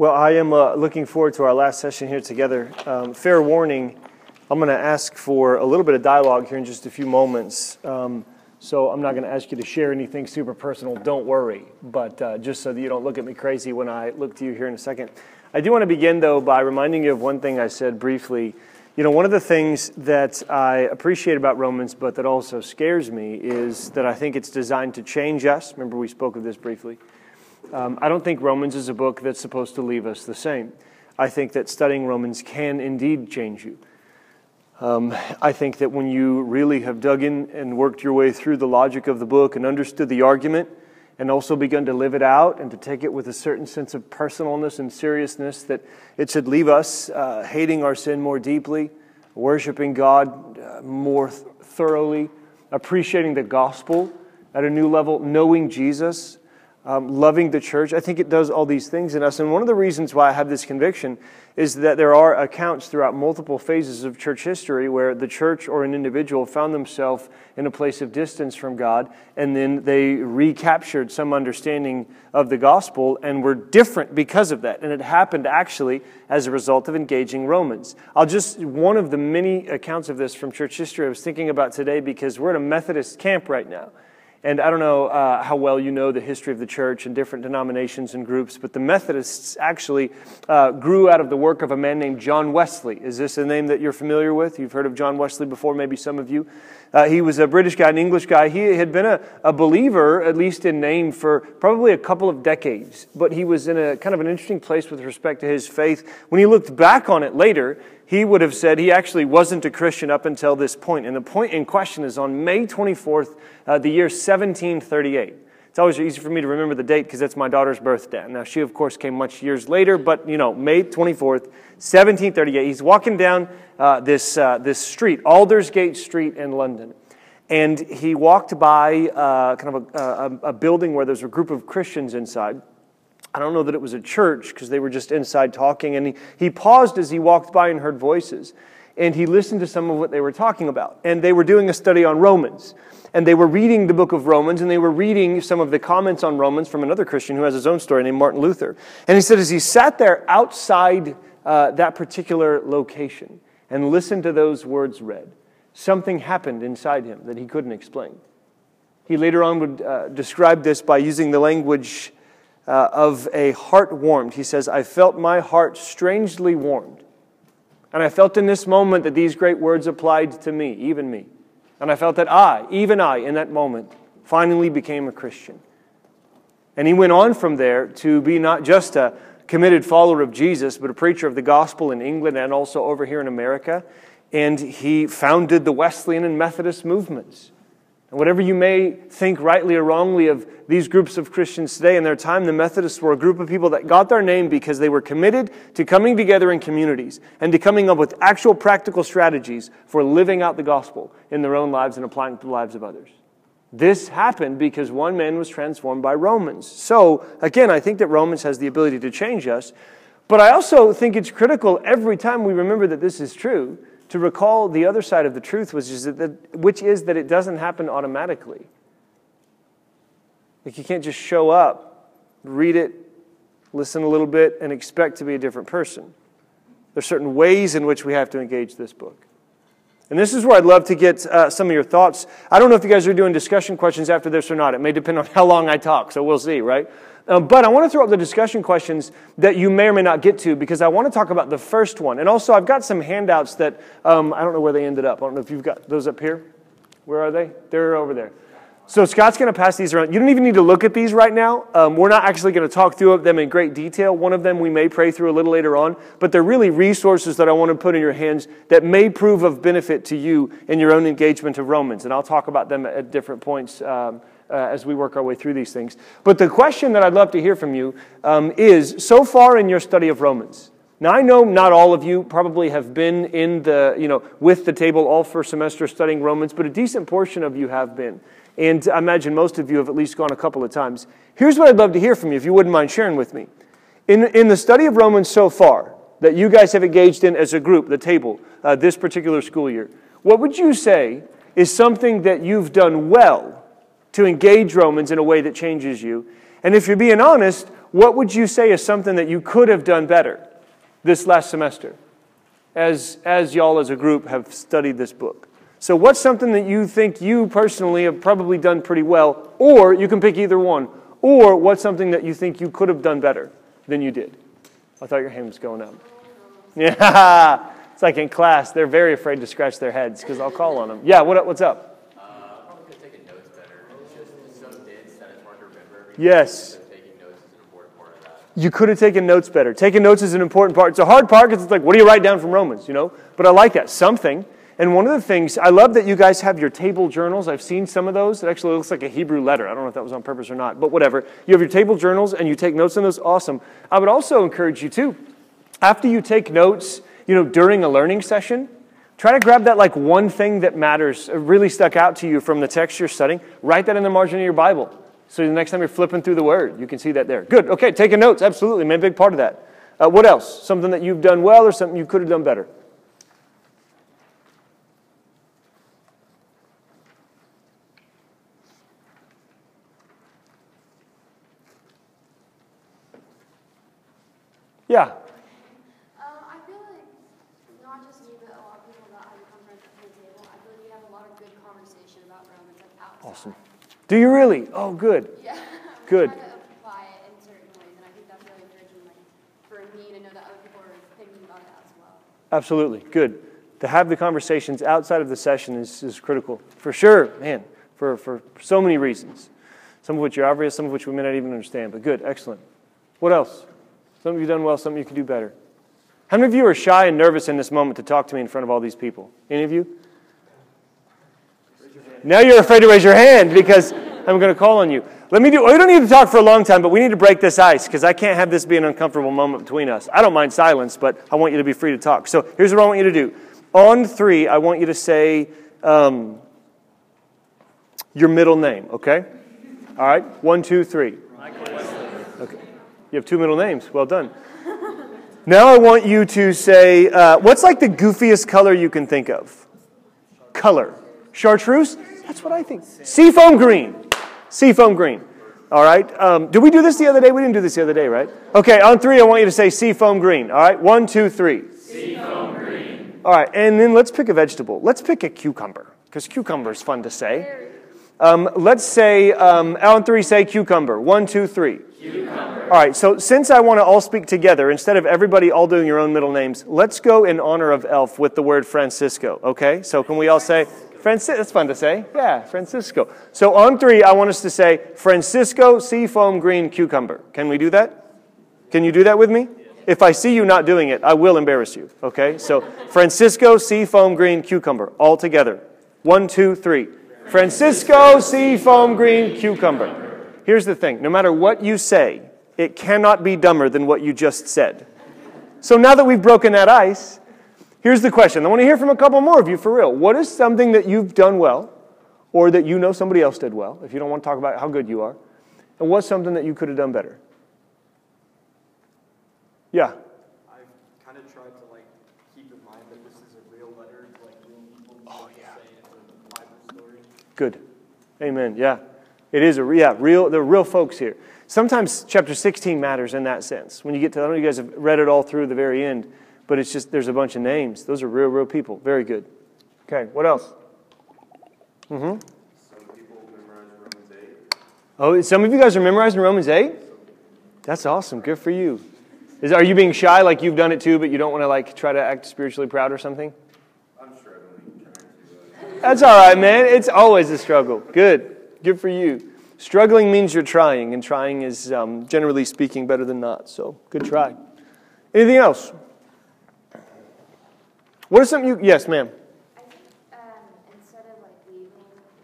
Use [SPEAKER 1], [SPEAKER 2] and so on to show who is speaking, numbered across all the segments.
[SPEAKER 1] Well, I am uh, looking forward to our last session here together. Um, fair warning, I'm going to ask for a little bit of dialogue here in just a few moments. Um, so I'm not going to ask you to share anything super personal, don't worry. But uh, just so that you don't look at me crazy when I look to you here in a second. I do want to begin, though, by reminding you of one thing I said briefly. You know, one of the things that I appreciate about Romans, but that also scares me, is that I think it's designed to change us. Remember, we spoke of this briefly. Um, I don't think Romans is a book that's supposed to leave us the same. I think that studying Romans can indeed change you. Um, I think that when you really have dug in and worked your way through the logic of the book and understood the argument, and also begun to live it out and to take it with a certain sense of personalness and seriousness, that it should leave us uh, hating our sin more deeply, worshiping God uh, more th- thoroughly, appreciating the gospel at a new level, knowing Jesus, um, loving the church. I think it does all these things in us. And one of the reasons why I have this conviction is that there are accounts throughout multiple phases of church history where the church or an individual found themselves in a place of distance from God, and then they recaptured some understanding of the gospel and were different because of that. And it happened actually as a result of engaging Romans. I'll just, one of the many accounts of this from church history I was thinking about today because we're at a Methodist camp right now. And I don't know uh, how well you know the history of the church and different denominations and groups, but the Methodists actually uh, grew out of the work of a man named John Wesley. Is this a name that you're familiar with? You've heard of John Wesley before, maybe some of you. Uh, he was a British guy, an English guy. He had been a, a believer, at least in name, for probably a couple of decades, but he was in a kind of an interesting place with respect to his faith. When he looked back on it later, he would have said he actually wasn't a Christian up until this point. And the point in question is on May 24th, uh, the year 1738. It's always easy for me to remember the date because that's my daughter's birthday. Now, she, of course, came much years later, but, you know, May 24th, 1738. He's walking down uh, this, uh, this street, Aldersgate Street in London. And he walked by uh, kind of a, a, a building where there's a group of Christians inside. I don't know that it was a church because they were just inside talking. And he, he paused as he walked by and heard voices. And he listened to some of what they were talking about. And they were doing a study on Romans. And they were reading the book of Romans and they were reading some of the comments on Romans from another Christian who has his own story named Martin Luther. And he said, as he sat there outside uh, that particular location and listened to those words read, something happened inside him that he couldn't explain. He later on would uh, describe this by using the language uh, of a heart warmed. He says, I felt my heart strangely warmed. And I felt in this moment that these great words applied to me, even me. And I felt that I, even I, in that moment, finally became a Christian. And he went on from there to be not just a committed follower of Jesus, but a preacher of the gospel in England and also over here in America. And he founded the Wesleyan and Methodist movements. And whatever you may think rightly or wrongly of these groups of Christians today, in their time, the Methodists were a group of people that got their name because they were committed to coming together in communities and to coming up with actual practical strategies for living out the gospel in their own lives and applying it to the lives of others. This happened because one man was transformed by Romans. So, again, I think that Romans has the ability to change us, but I also think it's critical every time we remember that this is true to recall the other side of the truth, which is that, which is that it doesn't happen automatically. Like you can't just show up, read it, listen a little bit, and expect to be a different person. There's certain ways in which we have to engage this book. And this is where I'd love to get uh, some of your thoughts. I don't know if you guys are doing discussion questions after this or not. It may depend on how long I talk, so we'll see, right? Um, but I want to throw up the discussion questions that you may or may not get to because I want to talk about the first one. And also, I've got some handouts that um, I don't know where they ended up. I don't know if you've got those up here. Where are they? They're over there. So Scott's going to pass these around. You don't even need to look at these right now. Um, we're not actually going to talk through them in great detail. One of them we may pray through a little later on, but they're really resources that I want to put in your hands that may prove of benefit to you in your own engagement of Romans. And I'll talk about them at different points um, uh, as we work our way through these things. But the question that I'd love to hear from you um, is so far in your study of Romans, now I know not all of you probably have been in the, you know, with the table all first semester studying Romans, but a decent portion of you have been. And I imagine most of you have at least gone a couple of times. Here's what I'd love to hear from you, if you wouldn't mind sharing with me. In, in the study of Romans so far, that you guys have engaged in as a group, the table, uh, this particular school year, what would you say is something that you've done well to engage Romans in a way that changes you? And if you're being honest, what would you say is something that you could have done better this last semester as, as y'all as a group have studied this book? So, what's something that you think you personally have probably done pretty well, or you can pick either one, or what's something that you think you could have done better than you did? I thought your hand was going up. Yeah, it's like in class, they're very afraid to scratch their heads because I'll call on them. Yeah, what, what's up?
[SPEAKER 2] Uh, probably could have taken notes better. It's just so dense that it's hard to remember everything.
[SPEAKER 1] Yes.
[SPEAKER 2] So taking notes is an important part of that.
[SPEAKER 1] You could have taken notes better. Taking notes is an important part. It's a hard part because it's like, what do you write down from Romans, you know? But I like that, something. And one of the things, I love that you guys have your table journals. I've seen some of those. It actually looks like a Hebrew letter. I don't know if that was on purpose or not, but whatever. You have your table journals and you take notes on those. Awesome. I would also encourage you too, after you take notes, you know, during a learning session, try to grab that like one thing that matters, uh, really stuck out to you from the text you're studying. Write that in the margin of your Bible. So the next time you're flipping through the word, you can see that there. Good. Okay, taking notes. Absolutely. Man, big part of that. Uh, what else? Something that you've done well or something you could have done better? Yeah.
[SPEAKER 3] Um, I feel like not just me, but a lot of people that I become friends at the table. I feel like we have a lot of good conversation about Romans like outside.
[SPEAKER 1] Awesome. Do you really? Oh, good.
[SPEAKER 3] Yeah.
[SPEAKER 1] Good.
[SPEAKER 3] We try to apply it in certain ways, and I think that's really encouraging, like for me to know that other Oh, people are thinking about it as well.
[SPEAKER 1] Absolutely. Good. To have the conversations outside of the session is, is critical. For sure, man, for, for so many reasons. Some of which are obvious, some of which we may not even understand, but good, excellent. What else? Something you've done well, something you could do better. How many of you are shy and nervous in this moment to talk to me in front of all these people? Any of you? Now you're afraid to raise your hand because I'm going to call on you. Let me do, we don't need to talk for a long time, but we need to break this ice because I can't have this be an uncomfortable moment between us. I don't mind silence, but I want you to be free to talk. So here's what I want you to do. On three, I want you to say um, your middle name, okay? All right? One, two, three. Okay. You have two middle names. Well done. Now I want you to say, uh, what's like the goofiest color you can think of? Color. Chartreuse? That's what I think. Seafoam green. Seafoam green. All right. Um, did we do this the other day? We didn't do this the other day, right? Okay, on three, I want you to say seafoam green. All right. One, two, three. Seafoam green. All right. And then let's pick a vegetable. Let's pick a cucumber, because cucumber is fun to say. Um, let's say, um, on three, say cucumber. One, two, three. Cucumber. All right. So since I want to all speak together, instead of everybody all doing your own middle names, let's go in honor of Elf with the word Francisco. Okay. So can we all say Francis? That's fun to say. Yeah, Francisco. So on three, I want us to say Francisco Seafoam Green Cucumber. Can we do that? Can you do that with me? If I see you not doing it, I will embarrass you. Okay. So Francisco Seafoam Green Cucumber. All together. One, two, three. Francisco Seafoam Green Cucumber. Here's the thing no matter what you say, it cannot be dumber than what you just said. So now that we've broken that ice, here's the question. I want to hear from a couple more of you for real. What is something that you've done well, or that you know somebody else did well, if you don't want to talk about how good you are? And what's something that you could have done better? Yeah.
[SPEAKER 4] I've kind of tried to like keep in mind that this is a real letter like real people. Oh yeah. Say it's a Bible story.
[SPEAKER 1] Good. Amen. Yeah. It is a yeah, real the real folks here. Sometimes chapter 16 matters in that sense. When you get to I don't know if you guys have read it all through the very end, but it's just there's a bunch of names. Those are real, real people. Very good. Okay, what else? Mm-hmm.
[SPEAKER 4] Some people memorize Romans 8.
[SPEAKER 1] Oh, some of you guys are memorizing Romans 8? That's awesome. Good for you. Is, are you being shy like you've done it too, but you don't want to like try to act spiritually proud or something?
[SPEAKER 4] I'm struggling. Uh,
[SPEAKER 1] That's all right, man. It's always a struggle. Good. Good for you. Struggling means you're trying, and trying is, um, generally speaking, better than not. So, good try. Anything else? What is something you. Yes, ma'am.
[SPEAKER 5] I think um, instead of like leaving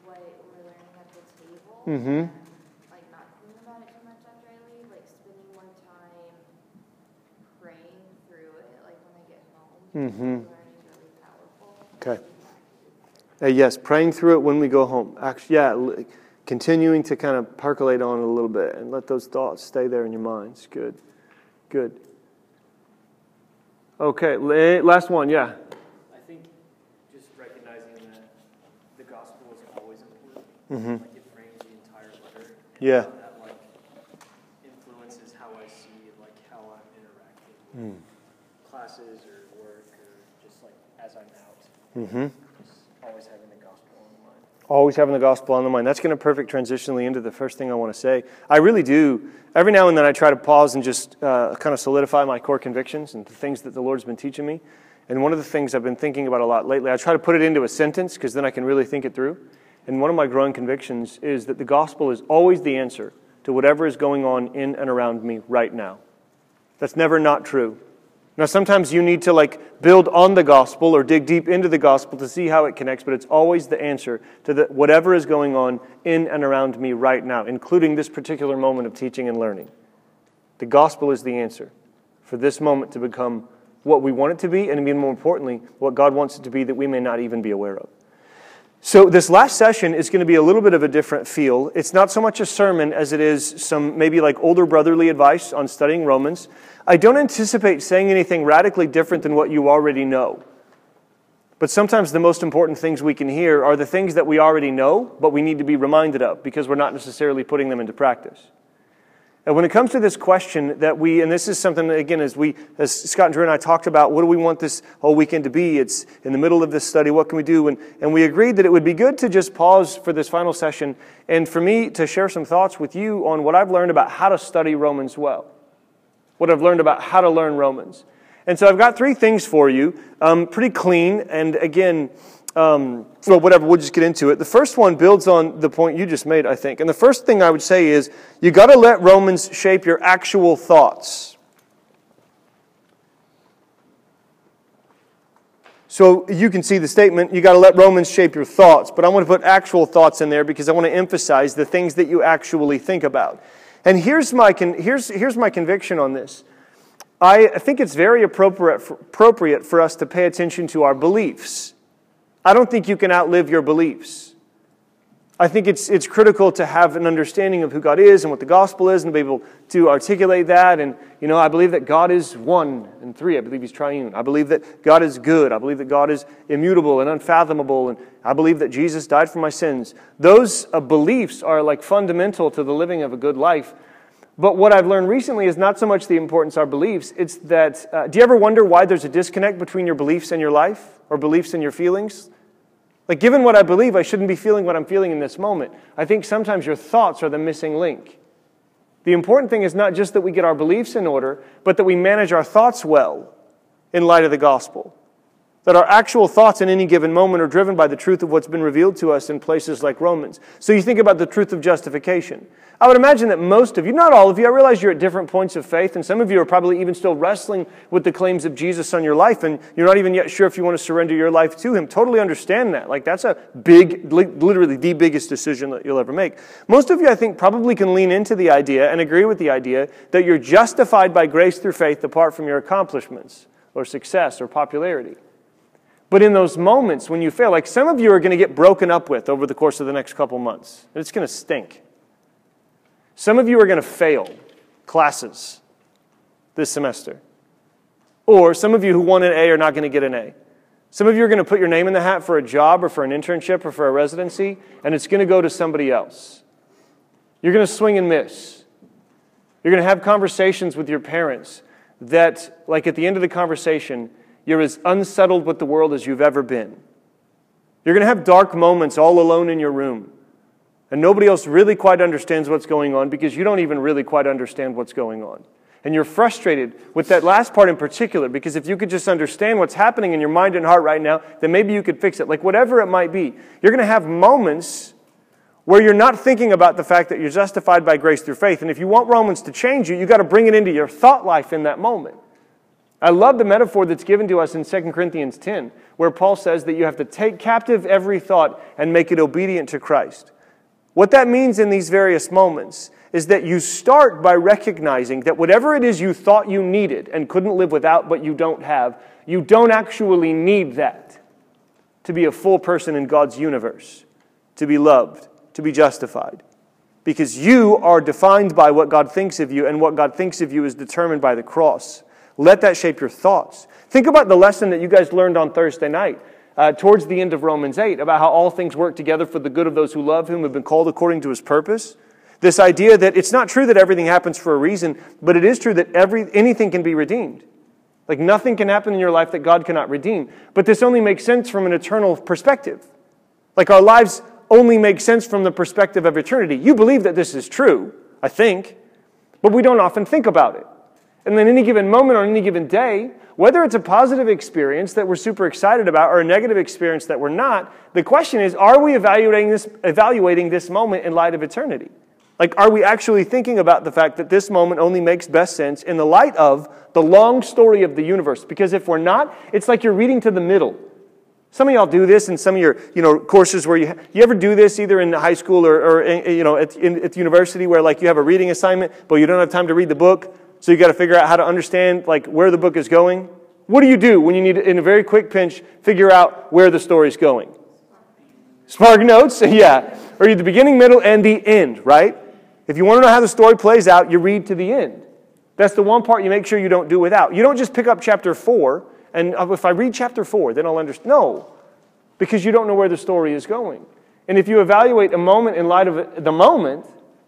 [SPEAKER 5] what we're learning at the table,
[SPEAKER 1] Mm-hmm.
[SPEAKER 5] like not thinking about it too much after I leave, like spending more time praying through it, like when I get home.
[SPEAKER 1] Mhm.
[SPEAKER 5] Learning really powerful.
[SPEAKER 1] Okay. Uh, yes, praying through it when we go home. Actually, yeah, l- continuing to kind of percolate on it a little bit and let those thoughts stay there in your minds. Good. Good. Okay, la- last one, yeah.
[SPEAKER 6] I think just recognizing that the gospel is always
[SPEAKER 1] Mhm.
[SPEAKER 6] Like it frames the entire letter.
[SPEAKER 1] Yeah.
[SPEAKER 6] That like influences how I see like how I'm interacting with classes or work or just like as I'm out.
[SPEAKER 1] Mm-hmm.
[SPEAKER 6] Just always having the gospel on the mind.
[SPEAKER 1] Always having the gospel on the mind. That's going to perfect transitionally into the first thing I want to say. I really do. Every now and then I try to pause and just uh, kind of solidify my core convictions and the things that the Lord's been teaching me. And one of the things I've been thinking about a lot lately, I try to put it into a sentence because then I can really think it through. And one of my growing convictions is that the gospel is always the answer to whatever is going on in and around me right now. That's never not true. Now, sometimes you need to like build on the gospel or dig deep into the gospel to see how it connects, but it's always the answer to the, whatever is going on in and around me right now, including this particular moment of teaching and learning. The gospel is the answer for this moment to become what we want it to be, and even more importantly, what God wants it to be that we may not even be aware of. So, this last session is going to be a little bit of a different feel. It's not so much a sermon as it is some maybe like older brotherly advice on studying Romans. I don't anticipate saying anything radically different than what you already know. But sometimes the most important things we can hear are the things that we already know, but we need to be reminded of because we're not necessarily putting them into practice. And when it comes to this question that we, and this is something that, again, as we, as Scott and Drew and I talked about, what do we want this whole weekend to be? It's in the middle of this study. What can we do? And, and we agreed that it would be good to just pause for this final session and for me to share some thoughts with you on what I've learned about how to study Romans well, what I've learned about how to learn Romans. And so I've got three things for you, um, pretty clean, and again, um, well, whatever, we'll just get into it. The first one builds on the point you just made, I think. And the first thing I would say is you got to let Romans shape your actual thoughts. So you can see the statement, you got to let Romans shape your thoughts. But I want to put actual thoughts in there because I want to emphasize the things that you actually think about. And here's my, con- here's, here's my conviction on this. I think it's very appropriate for, appropriate for us to pay attention to our beliefs. I don't think you can outlive your beliefs. I think it's, it's critical to have an understanding of who God is and what the gospel is and be able to articulate that. And, you know, I believe that God is one and three. I believe He's triune. I believe that God is good. I believe that God is immutable and unfathomable. And I believe that Jesus died for my sins. Those uh, beliefs are like fundamental to the living of a good life. But what I've learned recently is not so much the importance of our beliefs. It's that, uh, do you ever wonder why there's a disconnect between your beliefs and your life or beliefs and your feelings? Like, given what I believe, I shouldn't be feeling what I'm feeling in this moment. I think sometimes your thoughts are the missing link. The important thing is not just that we get our beliefs in order, but that we manage our thoughts well in light of the gospel. That our actual thoughts in any given moment are driven by the truth of what's been revealed to us in places like Romans. So you think about the truth of justification. I would imagine that most of you, not all of you, I realize you're at different points of faith, and some of you are probably even still wrestling with the claims of Jesus on your life, and you're not even yet sure if you want to surrender your life to Him. Totally understand that. Like, that's a big, literally the biggest decision that you'll ever make. Most of you, I think, probably can lean into the idea and agree with the idea that you're justified by grace through faith apart from your accomplishments or success or popularity. But in those moments when you fail, like some of you are going to get broken up with over the course of the next couple months, it's going to stink. Some of you are going to fail classes this semester. Or some of you who want an A are not going to get an A. Some of you are going to put your name in the hat for a job or for an internship or for a residency, and it's going to go to somebody else. You're going to swing and miss. You're going to have conversations with your parents that, like at the end of the conversation, you're as unsettled with the world as you've ever been. You're going to have dark moments all alone in your room. And nobody else really quite understands what's going on because you don't even really quite understand what's going on. And you're frustrated with that last part in particular because if you could just understand what's happening in your mind and heart right now, then maybe you could fix it. Like whatever it might be, you're going to have moments where you're not thinking about the fact that you're justified by grace through faith. And if you want Romans to change you, you've got to bring it into your thought life in that moment. I love the metaphor that's given to us in 2 Corinthians 10, where Paul says that you have to take captive every thought and make it obedient to Christ. What that means in these various moments is that you start by recognizing that whatever it is you thought you needed and couldn't live without, but you don't have, you don't actually need that to be a full person in God's universe, to be loved, to be justified. Because you are defined by what God thinks of you, and what God thinks of you is determined by the cross. Let that shape your thoughts. Think about the lesson that you guys learned on Thursday night uh, towards the end of Romans 8 about how all things work together for the good of those who love whom have been called according to his purpose. This idea that it's not true that everything happens for a reason, but it is true that every, anything can be redeemed. Like nothing can happen in your life that God cannot redeem. But this only makes sense from an eternal perspective. Like our lives only make sense from the perspective of eternity. You believe that this is true, I think, but we don't often think about it. And then any given moment on any given day, whether it's a positive experience that we're super excited about or a negative experience that we're not, the question is, are we evaluating this, evaluating this moment in light of eternity? Like, are we actually thinking about the fact that this moment only makes best sense in the light of the long story of the universe? Because if we're not, it's like you're reading to the middle. Some of y'all do this in some of your you know, courses where you, you ever do this either in high school or, or in, you know, at, in, at the university where like you have a reading assignment, but you don't have time to read the book, so you got to figure out how to understand like where the book is going. What do you do when you need, in a very quick pinch, figure out where the story's going? Spark notes, yeah. Or you the beginning, middle, and the end, right? If you want to know how the story plays out, you read to the end. That's the one part you make sure you don't do without. You don't just pick up chapter 4 and uh, if I read chapter 4, then I'll understand. No, because you don't know where the story is going. And if you evaluate a moment in light of the moment,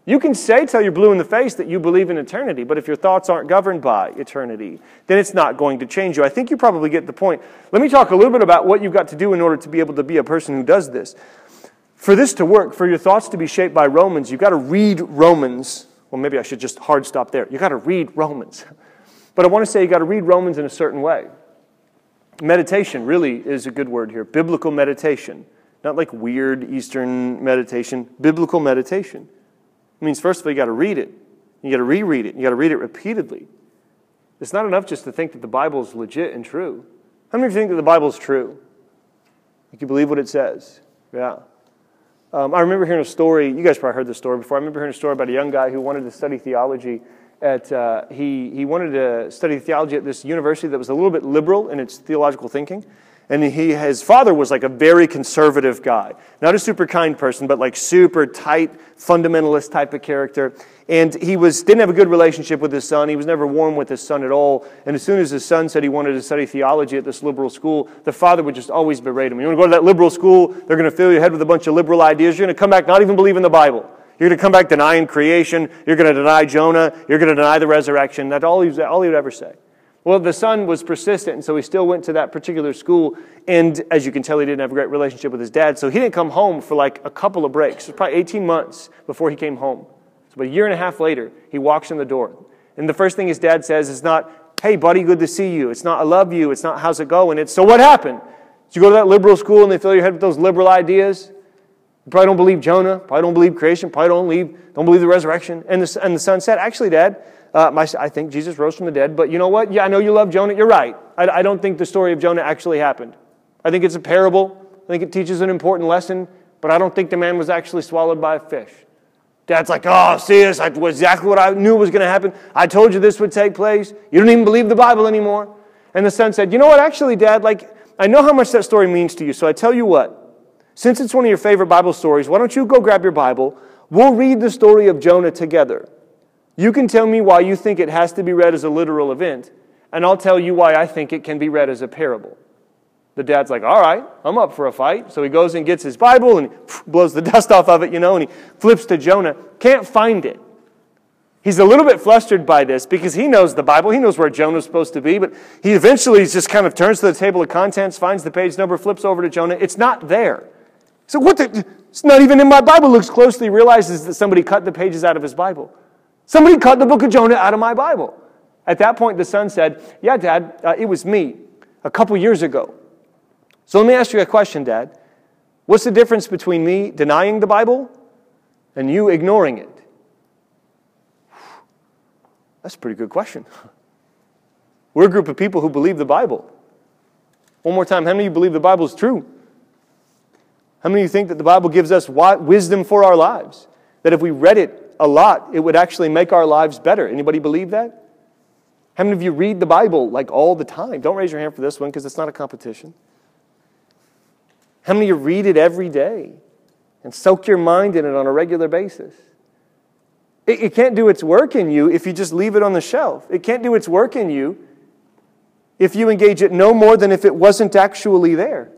[SPEAKER 1] you can say till you're blue in the face that you believe in eternity, but if your thoughts aren't governed by eternity, then it's not going to change you. I think you probably get the point. Let me talk a little bit about what you've got to do in order to be able to be a person who does this. For this to work, for your thoughts to be shaped by Romans, you've got to read Romans. Well, maybe I should just hard stop there. You've got to read Romans. But I want to say you've got to read Romans in a certain way. Meditation really is a good word here. Biblical meditation. Not like weird Eastern meditation, biblical meditation. It means, first of all, you got to read it. You got to reread it. You got to read it repeatedly. It's not enough just to think that the Bible is legit and true. How many of you think that the Bible is true? You can believe what it says. Yeah. Um, I remember hearing a story, you guys probably heard this story before. I remember hearing a story about a young guy who wanted to study theology. At, uh, he, he wanted to study theology at this university that was a little bit liberal in its theological thinking. And he, his father was like a very conservative guy. Not a super kind person, but like super tight, fundamentalist type of character. And he was, didn't have a good relationship with his son. He was never warm with his son at all. And as soon as his son said he wanted to study theology at this liberal school, the father would just always berate him. You want to go to that liberal school? They're going to fill your head with a bunch of liberal ideas. You're going to come back not even believe in the Bible. You're going to come back denying creation. You're going to deny Jonah. You're going to deny the resurrection. That's all he, all he would ever say. Well, the son was persistent, and so he still went to that particular school. And as you can tell, he didn't have a great relationship with his dad. So he didn't come home for like a couple of breaks. It was probably 18 months before he came home. So a year and a half later, he walks in the door. And the first thing his dad says is not, hey, buddy, good to see you. It's not, I love you. It's not, how's it going? It's, so what happened? Did you go to that liberal school and they fill your head with those liberal ideas? You probably don't believe Jonah, probably don't believe creation, probably don't believe, don't believe the resurrection. And the, and the son said, actually, Dad, uh, my, I think Jesus rose from the dead, but you know what? Yeah, I know you love Jonah. You're right. I, I don't think the story of Jonah actually happened. I think it's a parable. I think it teaches an important lesson, but I don't think the man was actually swallowed by a fish. Dad's like, oh, see this? I was exactly what I knew was going to happen. I told you this would take place. You don't even believe the Bible anymore. And the son said, you know what? Actually, Dad, like, I know how much that story means to you, so I tell you what. Since it's one of your favorite Bible stories, why don't you go grab your Bible? We'll read the story of Jonah together. You can tell me why you think it has to be read as a literal event, and I'll tell you why I think it can be read as a parable. The dad's like, all right, I'm up for a fight. So he goes and gets his Bible and blows the dust off of it, you know, and he flips to Jonah. Can't find it. He's a little bit flustered by this because he knows the Bible. He knows where Jonah's supposed to be, but he eventually just kind of turns to the table of contents, finds the page number, flips over to Jonah. It's not there. So what the? It's not even in my Bible. Looks closely, realizes that somebody cut the pages out of his Bible. Somebody cut the book of Jonah out of my Bible. At that point, the son said, Yeah, Dad, uh, it was me a couple years ago. So let me ask you a question, Dad. What's the difference between me denying the Bible and you ignoring it? That's a pretty good question. We're a group of people who believe the Bible. One more time, how many of you believe the Bible is true? How many of you think that the Bible gives us wisdom for our lives? That if we read it a lot, it would actually make our lives better. Anybody believe that? How many of you read the Bible like all the time? Don't raise your hand for this one because it's not a competition. How many of you read it every day and soak your mind in it on a regular basis? It, it can't do its work in you if you just leave it on the shelf. It can't do its work in you if you engage it no more than if it wasn't actually there.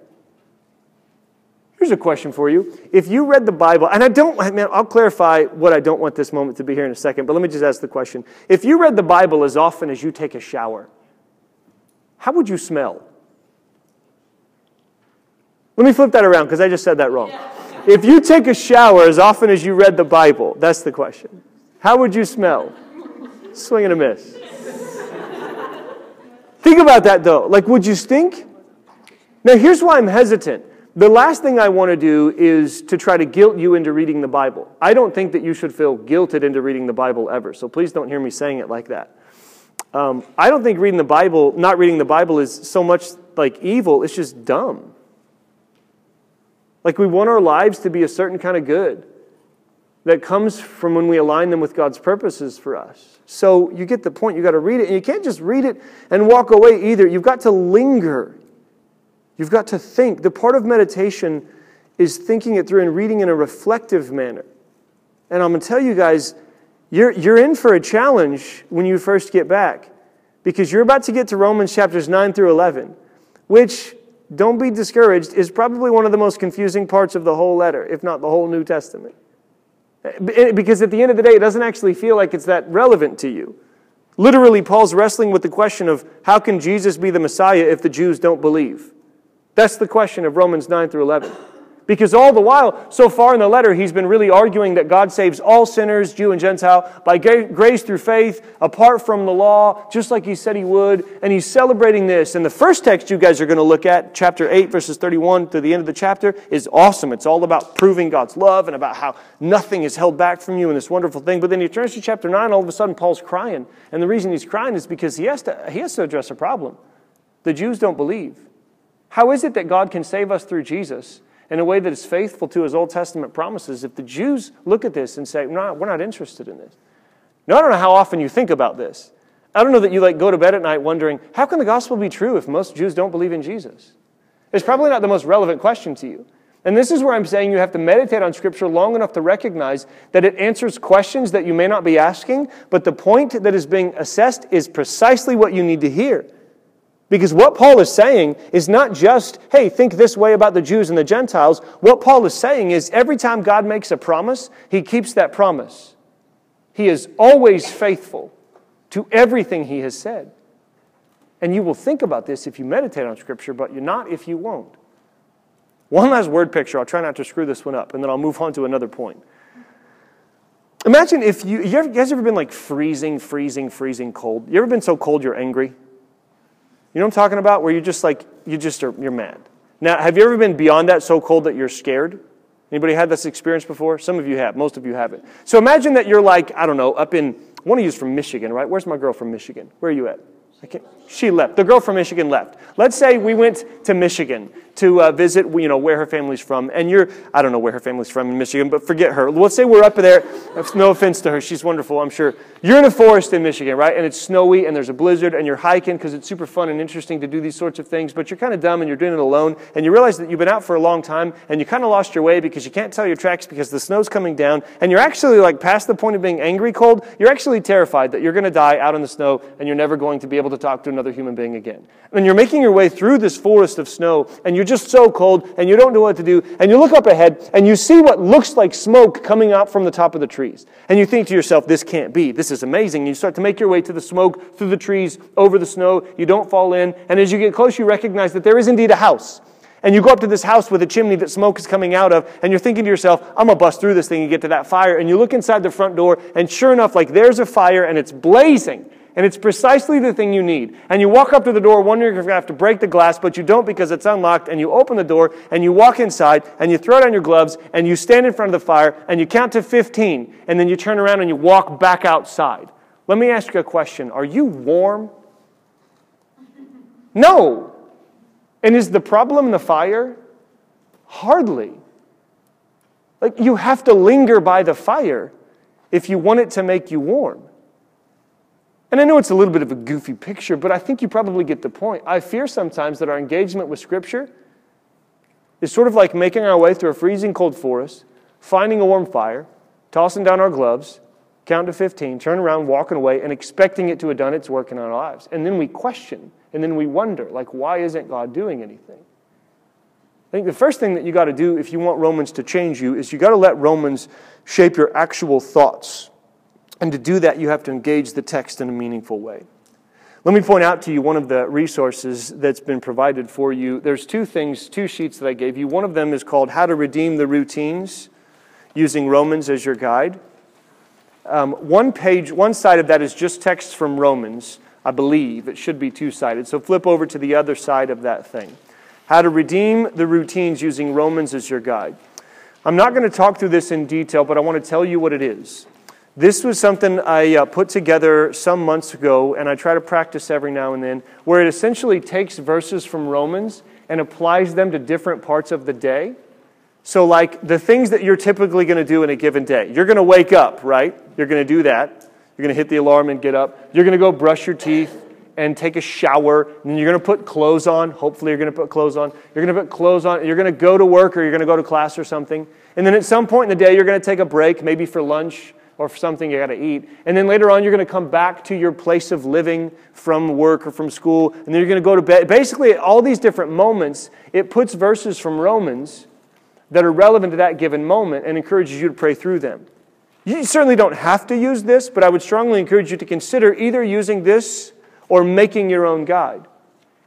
[SPEAKER 1] Here's a question for you. If you read the Bible, and I don't, man, I'll clarify what I don't want this moment to be here in a second, but let me just ask the question. If you read the Bible as often as you take a shower, how would you smell? Let me flip that around because I just said that wrong. If you take a shower as often as you read the Bible, that's the question. How would you smell? Swing and a miss. Think about that though. Like, would you stink? Now, here's why I'm hesitant. The last thing I want to do is to try to guilt you into reading the Bible. I don't think that you should feel guilted into reading the Bible ever, so please don't hear me saying it like that. Um, I don't think reading the Bible, not reading the Bible, is so much like evil, it's just dumb. Like we want our lives to be a certain kind of good that comes from when we align them with God's purposes for us. So you get the point. You got to read it. And you can't just read it and walk away either. You've got to linger. You've got to think. The part of meditation is thinking it through and reading in a reflective manner. And I'm going to tell you guys, you're, you're in for a challenge when you first get back because you're about to get to Romans chapters 9 through 11, which, don't be discouraged, is probably one of the most confusing parts of the whole letter, if not the whole New Testament. Eh, because at the end of the day, it doesn't actually feel like it's that relevant to you. Literally, Paul's wrestling with the question of how can Jesus be the Messiah if the Jews don't believe? That's the question of Romans 9 through 11. Because all the while, so far in the letter, he's been really arguing that God saves all sinners, Jew and Gentile, by grace through faith, apart from the law, just like he said he would. And he's celebrating this. And the first text you guys are going to look at, chapter 8, verses 31 to the end of the chapter, is awesome. It's all about proving God's love and about how nothing is held back from you and this wonderful thing. But then he turns to chapter 9, all of a sudden, Paul's crying. And the reason he's crying is because he has to, he has to address a problem. The Jews don't believe. How is it that God can save us through Jesus? in a way that is faithful to his Old Testament promises, if the Jews look at this and say, no, we're not interested in this. Now, I don't know how often you think about this. I don't know that you like go to bed at night wondering, how can the gospel be true if most Jews don't believe in Jesus? It's probably not the most relevant question to you. And this is where I'm saying you have to meditate on Scripture long enough to recognize that it answers questions that you may not be asking, but the point that is being assessed is precisely what you need to hear. Because what Paul is saying is not just, hey, think this way about the Jews and the Gentiles. What Paul is saying is every time God makes a promise, he keeps that promise. He is always faithful to everything he has said. And you will think about this if you meditate on Scripture, but you're not if you won't. One last word picture. I'll try not to screw this one up, and then I'll move on to another point. Imagine if you, you, ever, you guys ever been like freezing, freezing, freezing cold? You ever been so cold you're angry? You know what I'm talking about? Where you just like, you just are, you're mad. Now, have you ever been beyond that so cold that you're scared? Anybody had this experience before? Some of you have. Most of you haven't. So imagine that you're like, I don't know, up in, one of you is from Michigan, right? Where's my girl from Michigan? Where are you at? She left. The girl from Michigan left. Let's say we went to Michigan to uh, visit, you know, where her family's from, and you're, I don't know where her family's from in Michigan, but forget her. Let's say we're up there. No offense to her, she's wonderful, I'm sure. You're in a forest in Michigan, right? And it's snowy, and there's a blizzard, and you're hiking because it's super fun and interesting to do these sorts of things, but you're kind of dumb and you're doing it alone, and you realize that you've been out for a long time, and you kind of lost your way because you can't tell your tracks because the snow's coming down, and you're actually like past the point of being angry cold. You're actually terrified that you're going to die out in the snow, and you're never going to be able to talk to another human being again. And you're making your way through this forest of snow, and you're just so cold, and you don't know what to do, and you look up ahead, and you see what looks like smoke coming out from the top of the trees. And you think to yourself, this can't be. This is amazing. And you start to make your way to the smoke, through the trees, over the snow. You don't fall in. And as you get close, you recognize that there is indeed a house. And you go up to this house with a chimney that smoke is coming out of, and you're thinking to yourself, I'm gonna bust through this thing and get to that fire. And you look inside the front door, and sure enough, like there's a fire and it's blazing. And it's precisely the thing you need. And you walk up to the door wondering if you're going to have to break the glass, but you don't because it's unlocked. And you open the door and you walk inside and you throw down your gloves and you stand in front of the fire and you count to 15. And then you turn around and you walk back outside. Let me ask you a question Are you warm? No. And is the problem the fire? Hardly. Like you have to linger by the fire if you want it to make you warm. And I know it's a little bit of a goofy picture, but I think you probably get the point. I fear sometimes that our engagement with Scripture is sort of like making our way through a freezing cold forest, finding a warm fire, tossing down our gloves, count to 15, turn around, walking away, and expecting it to have done its work in our lives. And then we question, and then we wonder, like, why isn't God doing anything? I think the first thing that you got to do if you want Romans to change you is you got to let Romans shape your actual thoughts. And to do that, you have to engage the text in a meaningful way. Let me point out to you one of the resources that's been provided for you. There's two things, two sheets that I gave you. One of them is called How to Redeem the Routines, using Romans as your guide. Um, one page, one side of that is just text from Romans, I believe. It should be two sided. So flip over to the other side of that thing. How to redeem the routines using Romans as your guide. I'm not going to talk through this in detail, but I want to tell you what it is. This was something I uh, put together some months ago, and I try to practice every now and then, where it essentially takes verses from Romans and applies them to different parts of the day. So, like the things that you're typically going to do in a given day. You're going to wake up, right? You're going to do that. You're going to hit the alarm and get up. You're going to go brush your teeth and take a shower, and you're going to put clothes on. Hopefully, you're going to put clothes on. You're going to put clothes on. You're going to go to work or you're going to go to class or something. And then at some point in the day, you're going to take a break, maybe for lunch or for something you got to eat. And then later on, you're going to come back to your place of living from work or from school, and then you're going to go to bed. Basically, all these different moments, it puts verses from Romans that are relevant to that given moment and encourages you to pray through them. You certainly don't have to use this, but I would strongly encourage you to consider either using this or making your own guide.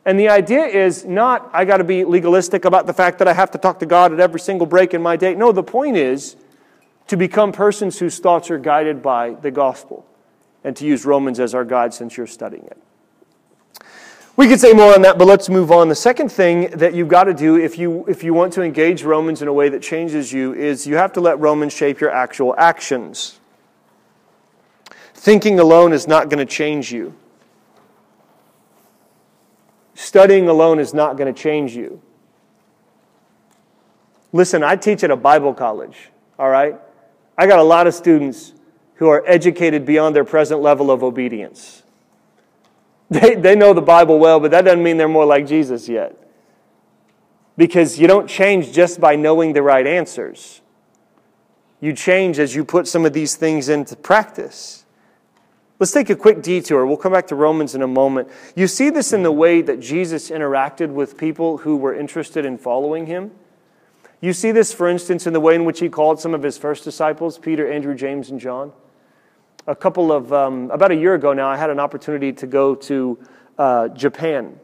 [SPEAKER 1] And the idea is not, I got to be legalistic about the fact that I have to talk to God at every single break in my day. No, the point is to become persons whose thoughts are guided by the gospel and to use Romans as our guide since you're studying it. We could say more on that, but let's move on. The second thing that you've got to do if you, if you want to engage Romans in a way that changes you is you have to let Romans shape your actual actions. Thinking alone is not going to change you. Studying alone is not going to change you. Listen, I teach at a Bible college, all right? I got a lot of students who are educated beyond their present level of obedience. They, they know the Bible well, but that doesn't mean they're more like Jesus yet. Because you don't change just by knowing the right answers. You change as you put some of these things into practice. Let's take a quick detour. We'll come back to Romans in a moment. You see this in the way that Jesus interacted with people who were interested in following him. You see this, for instance, in the way in which he called some of his first disciples, Peter, Andrew, James, and John. A couple of, um, about a year ago now, I had an opportunity to go to uh, Japan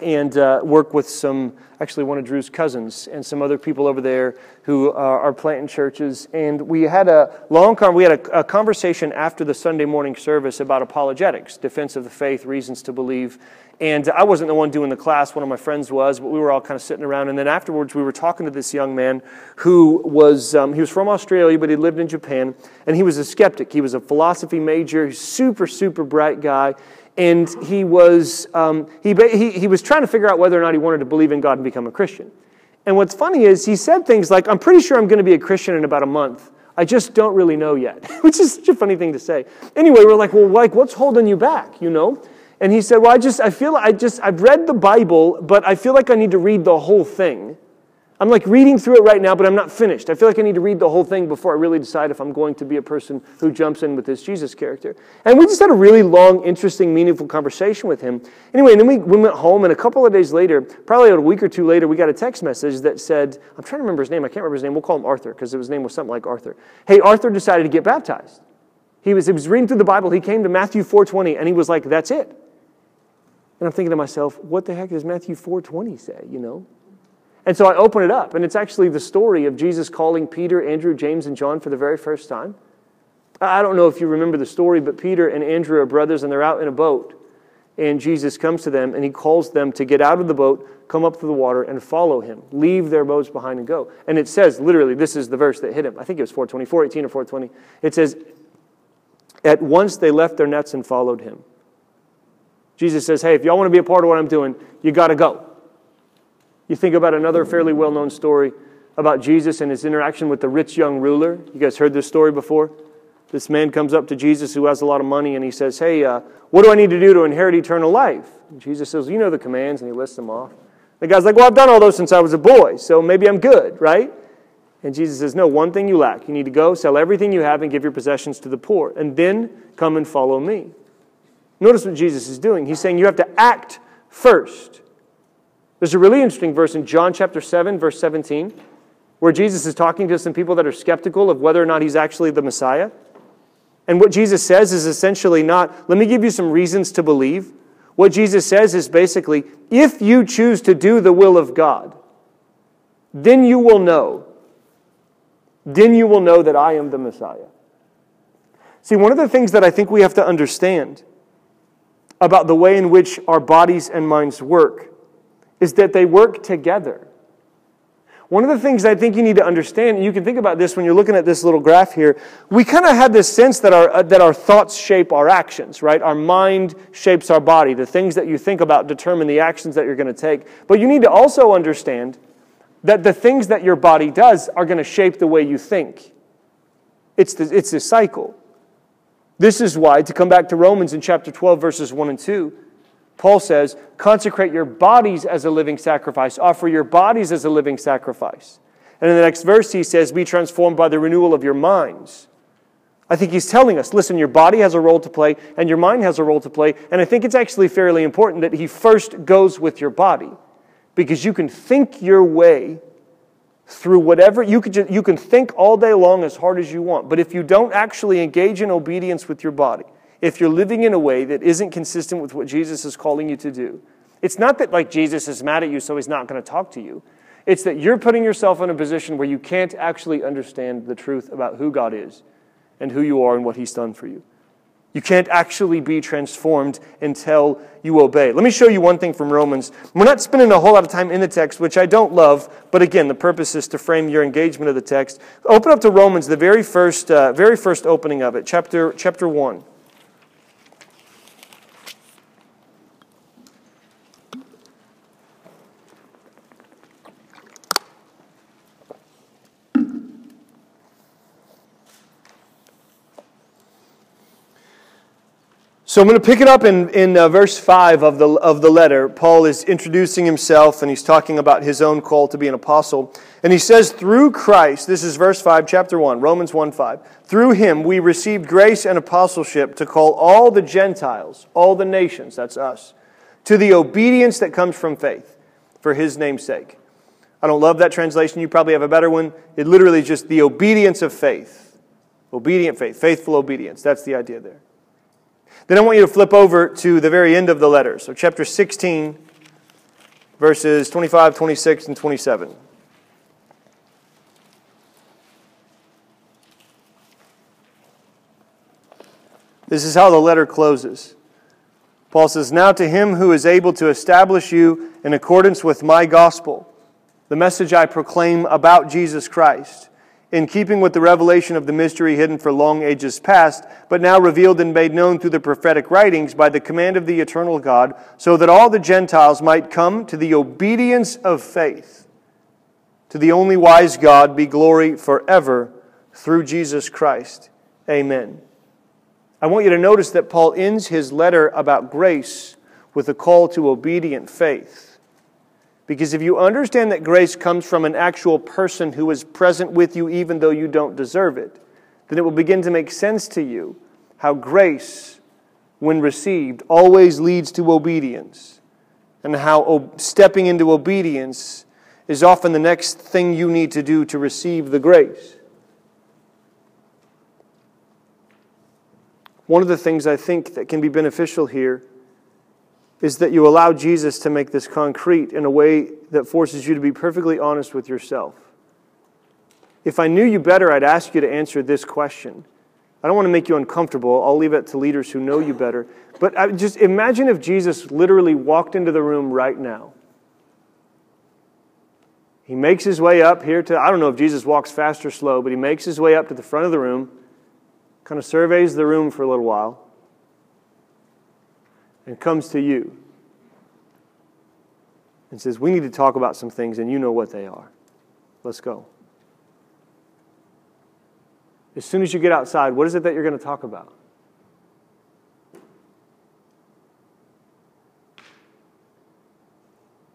[SPEAKER 1] and uh, work with some, actually, one of Drew's cousins and some other people over there who uh, are planting churches. And we had a long con- we had a, a, conversation after the Sunday morning service about apologetics, defense of the faith, reasons to believe. And I wasn't the one doing the class, one of my friends was, but we were all kind of sitting around. And then afterwards, we were talking to this young man who was, um, he was from Australia, but he lived in Japan. And he was a skeptic. He was a philosophy major, super, super bright guy and he was, um, he, he, he was trying to figure out whether or not he wanted to believe in God and become a Christian. And what's funny is he said things like, I'm pretty sure I'm going to be a Christian in about a month. I just don't really know yet, which is such a funny thing to say. Anyway, we're like, well, like, what's holding you back, you know? And he said, well, I just, I feel, I just, I've read the Bible, but I feel like I need to read the whole thing. I'm like reading through it right now, but I'm not finished. I feel like I need to read the whole thing before I really decide if I'm going to be a person who jumps in with this Jesus character. And we just had a really long, interesting, meaningful conversation with him. Anyway, and then we, we went home, and a couple of days later, probably a week or two later, we got a text message that said, I'm trying to remember his name. I can't remember his name. We'll call him Arthur because his name was something like Arthur. Hey, Arthur decided to get baptized. He was, he was reading through the Bible. He came to Matthew 4.20, and he was like, that's it. And I'm thinking to myself, what the heck does Matthew 4.20 say, you know? And so I open it up, and it's actually the story of Jesus calling Peter, Andrew, James, and John for the very first time. I don't know if you remember the story, but Peter and Andrew are brothers, and they're out in a boat. And Jesus comes to them, and he calls them to get out of the boat, come up to the water, and follow him. Leave their boats behind and go. And it says, literally, this is the verse that hit him. I think it was 420, 418 or 420. It says, At once they left their nets and followed him. Jesus says, Hey, if y'all want to be a part of what I'm doing, you got to go. You think about another fairly well known story about Jesus and his interaction with the rich young ruler. You guys heard this story before? This man comes up to Jesus who has a lot of money and he says, Hey, uh, what do I need to do to inherit eternal life? And Jesus says, You know the commands, and he lists them off. The guy's like, Well, I've done all those since I was a boy, so maybe I'm good, right? And Jesus says, No, one thing you lack. You need to go, sell everything you have, and give your possessions to the poor, and then come and follow me. Notice what Jesus is doing. He's saying you have to act first. There's a really interesting verse in John chapter 7, verse 17, where Jesus is talking to some people that are skeptical of whether or not he's actually the Messiah. And what Jesus says is essentially not, let me give you some reasons to believe. What Jesus says is basically, if you choose to do the will of God, then you will know. Then you will know that I am the Messiah. See, one of the things that I think we have to understand about the way in which our bodies and minds work is that they work together. One of the things I think you need to understand, and you can think about this when you're looking at this little graph here, we kind of have this sense that our, uh, that our thoughts shape our actions, right? Our mind shapes our body. The things that you think about determine the actions that you're going to take. But you need to also understand that the things that your body does are going to shape the way you think. It's, the, it's a cycle. This is why, to come back to Romans in chapter 12, verses 1 and 2, Paul says, consecrate your bodies as a living sacrifice, offer your bodies as a living sacrifice. And in the next verse, he says, be transformed by the renewal of your minds. I think he's telling us, listen, your body has a role to play and your mind has a role to play. And I think it's actually fairly important that he first goes with your body because you can think your way through whatever you could just, you can think all day long as hard as you want but if you don't actually engage in obedience with your body if you're living in a way that isn't consistent with what Jesus is calling you to do. It's not that like Jesus is mad at you so he's not going to talk to you. It's that you're putting yourself in a position where you can't actually understand the truth about who God is and who you are and what he's done for you. You can't actually be transformed until you obey. Let me show you one thing from Romans. We're not spending a whole lot of time in the text, which I don't love, but again, the purpose is to frame your engagement of the text. Open up to Romans, the very first, uh, very first opening of it, chapter, chapter 1. So I'm going to pick it up in, in uh, verse 5 of the, of the letter. Paul is introducing himself and he's talking about his own call to be an apostle. And he says, Through Christ, this is verse 5, chapter 1, Romans 1 5. Through him we received grace and apostleship to call all the Gentiles, all the nations, that's us, to the obedience that comes from faith for his name's sake. I don't love that translation. You probably have a better one. It literally is just the obedience of faith. Obedient faith, faithful obedience. That's the idea there. Then I want you to flip over to the very end of the letter. So, chapter 16, verses 25, 26, and 27. This is how the letter closes. Paul says, Now to him who is able to establish you in accordance with my gospel, the message I proclaim about Jesus Christ in keeping with the revelation of the mystery hidden for long ages past, but now revealed and made known through the prophetic writings by the command of the eternal God, so that all the Gentiles might come to the obedience of faith. To the only wise God be glory forever through Jesus Christ. Amen. I want you to notice that Paul ends his letter about grace with a call to obedient faith. Because if you understand that grace comes from an actual person who is present with you even though you don't deserve it, then it will begin to make sense to you how grace, when received, always leads to obedience, and how stepping into obedience is often the next thing you need to do to receive the grace. One of the things I think that can be beneficial here is that you allow Jesus to make this concrete in a way that forces you to be perfectly honest with yourself. If I knew you better, I'd ask you to answer this question. I don't want to make you uncomfortable. I'll leave it to leaders who know you better. But I just imagine if Jesus literally walked into the room right now. He makes his way up here to, I don't know if Jesus walks fast or slow, but he makes his way up to the front of the room, kind of surveys the room for a little while and comes to you and says, We need to talk about some things, and you know what they are. Let's go. As soon as you get outside, what is it that you're going to talk about?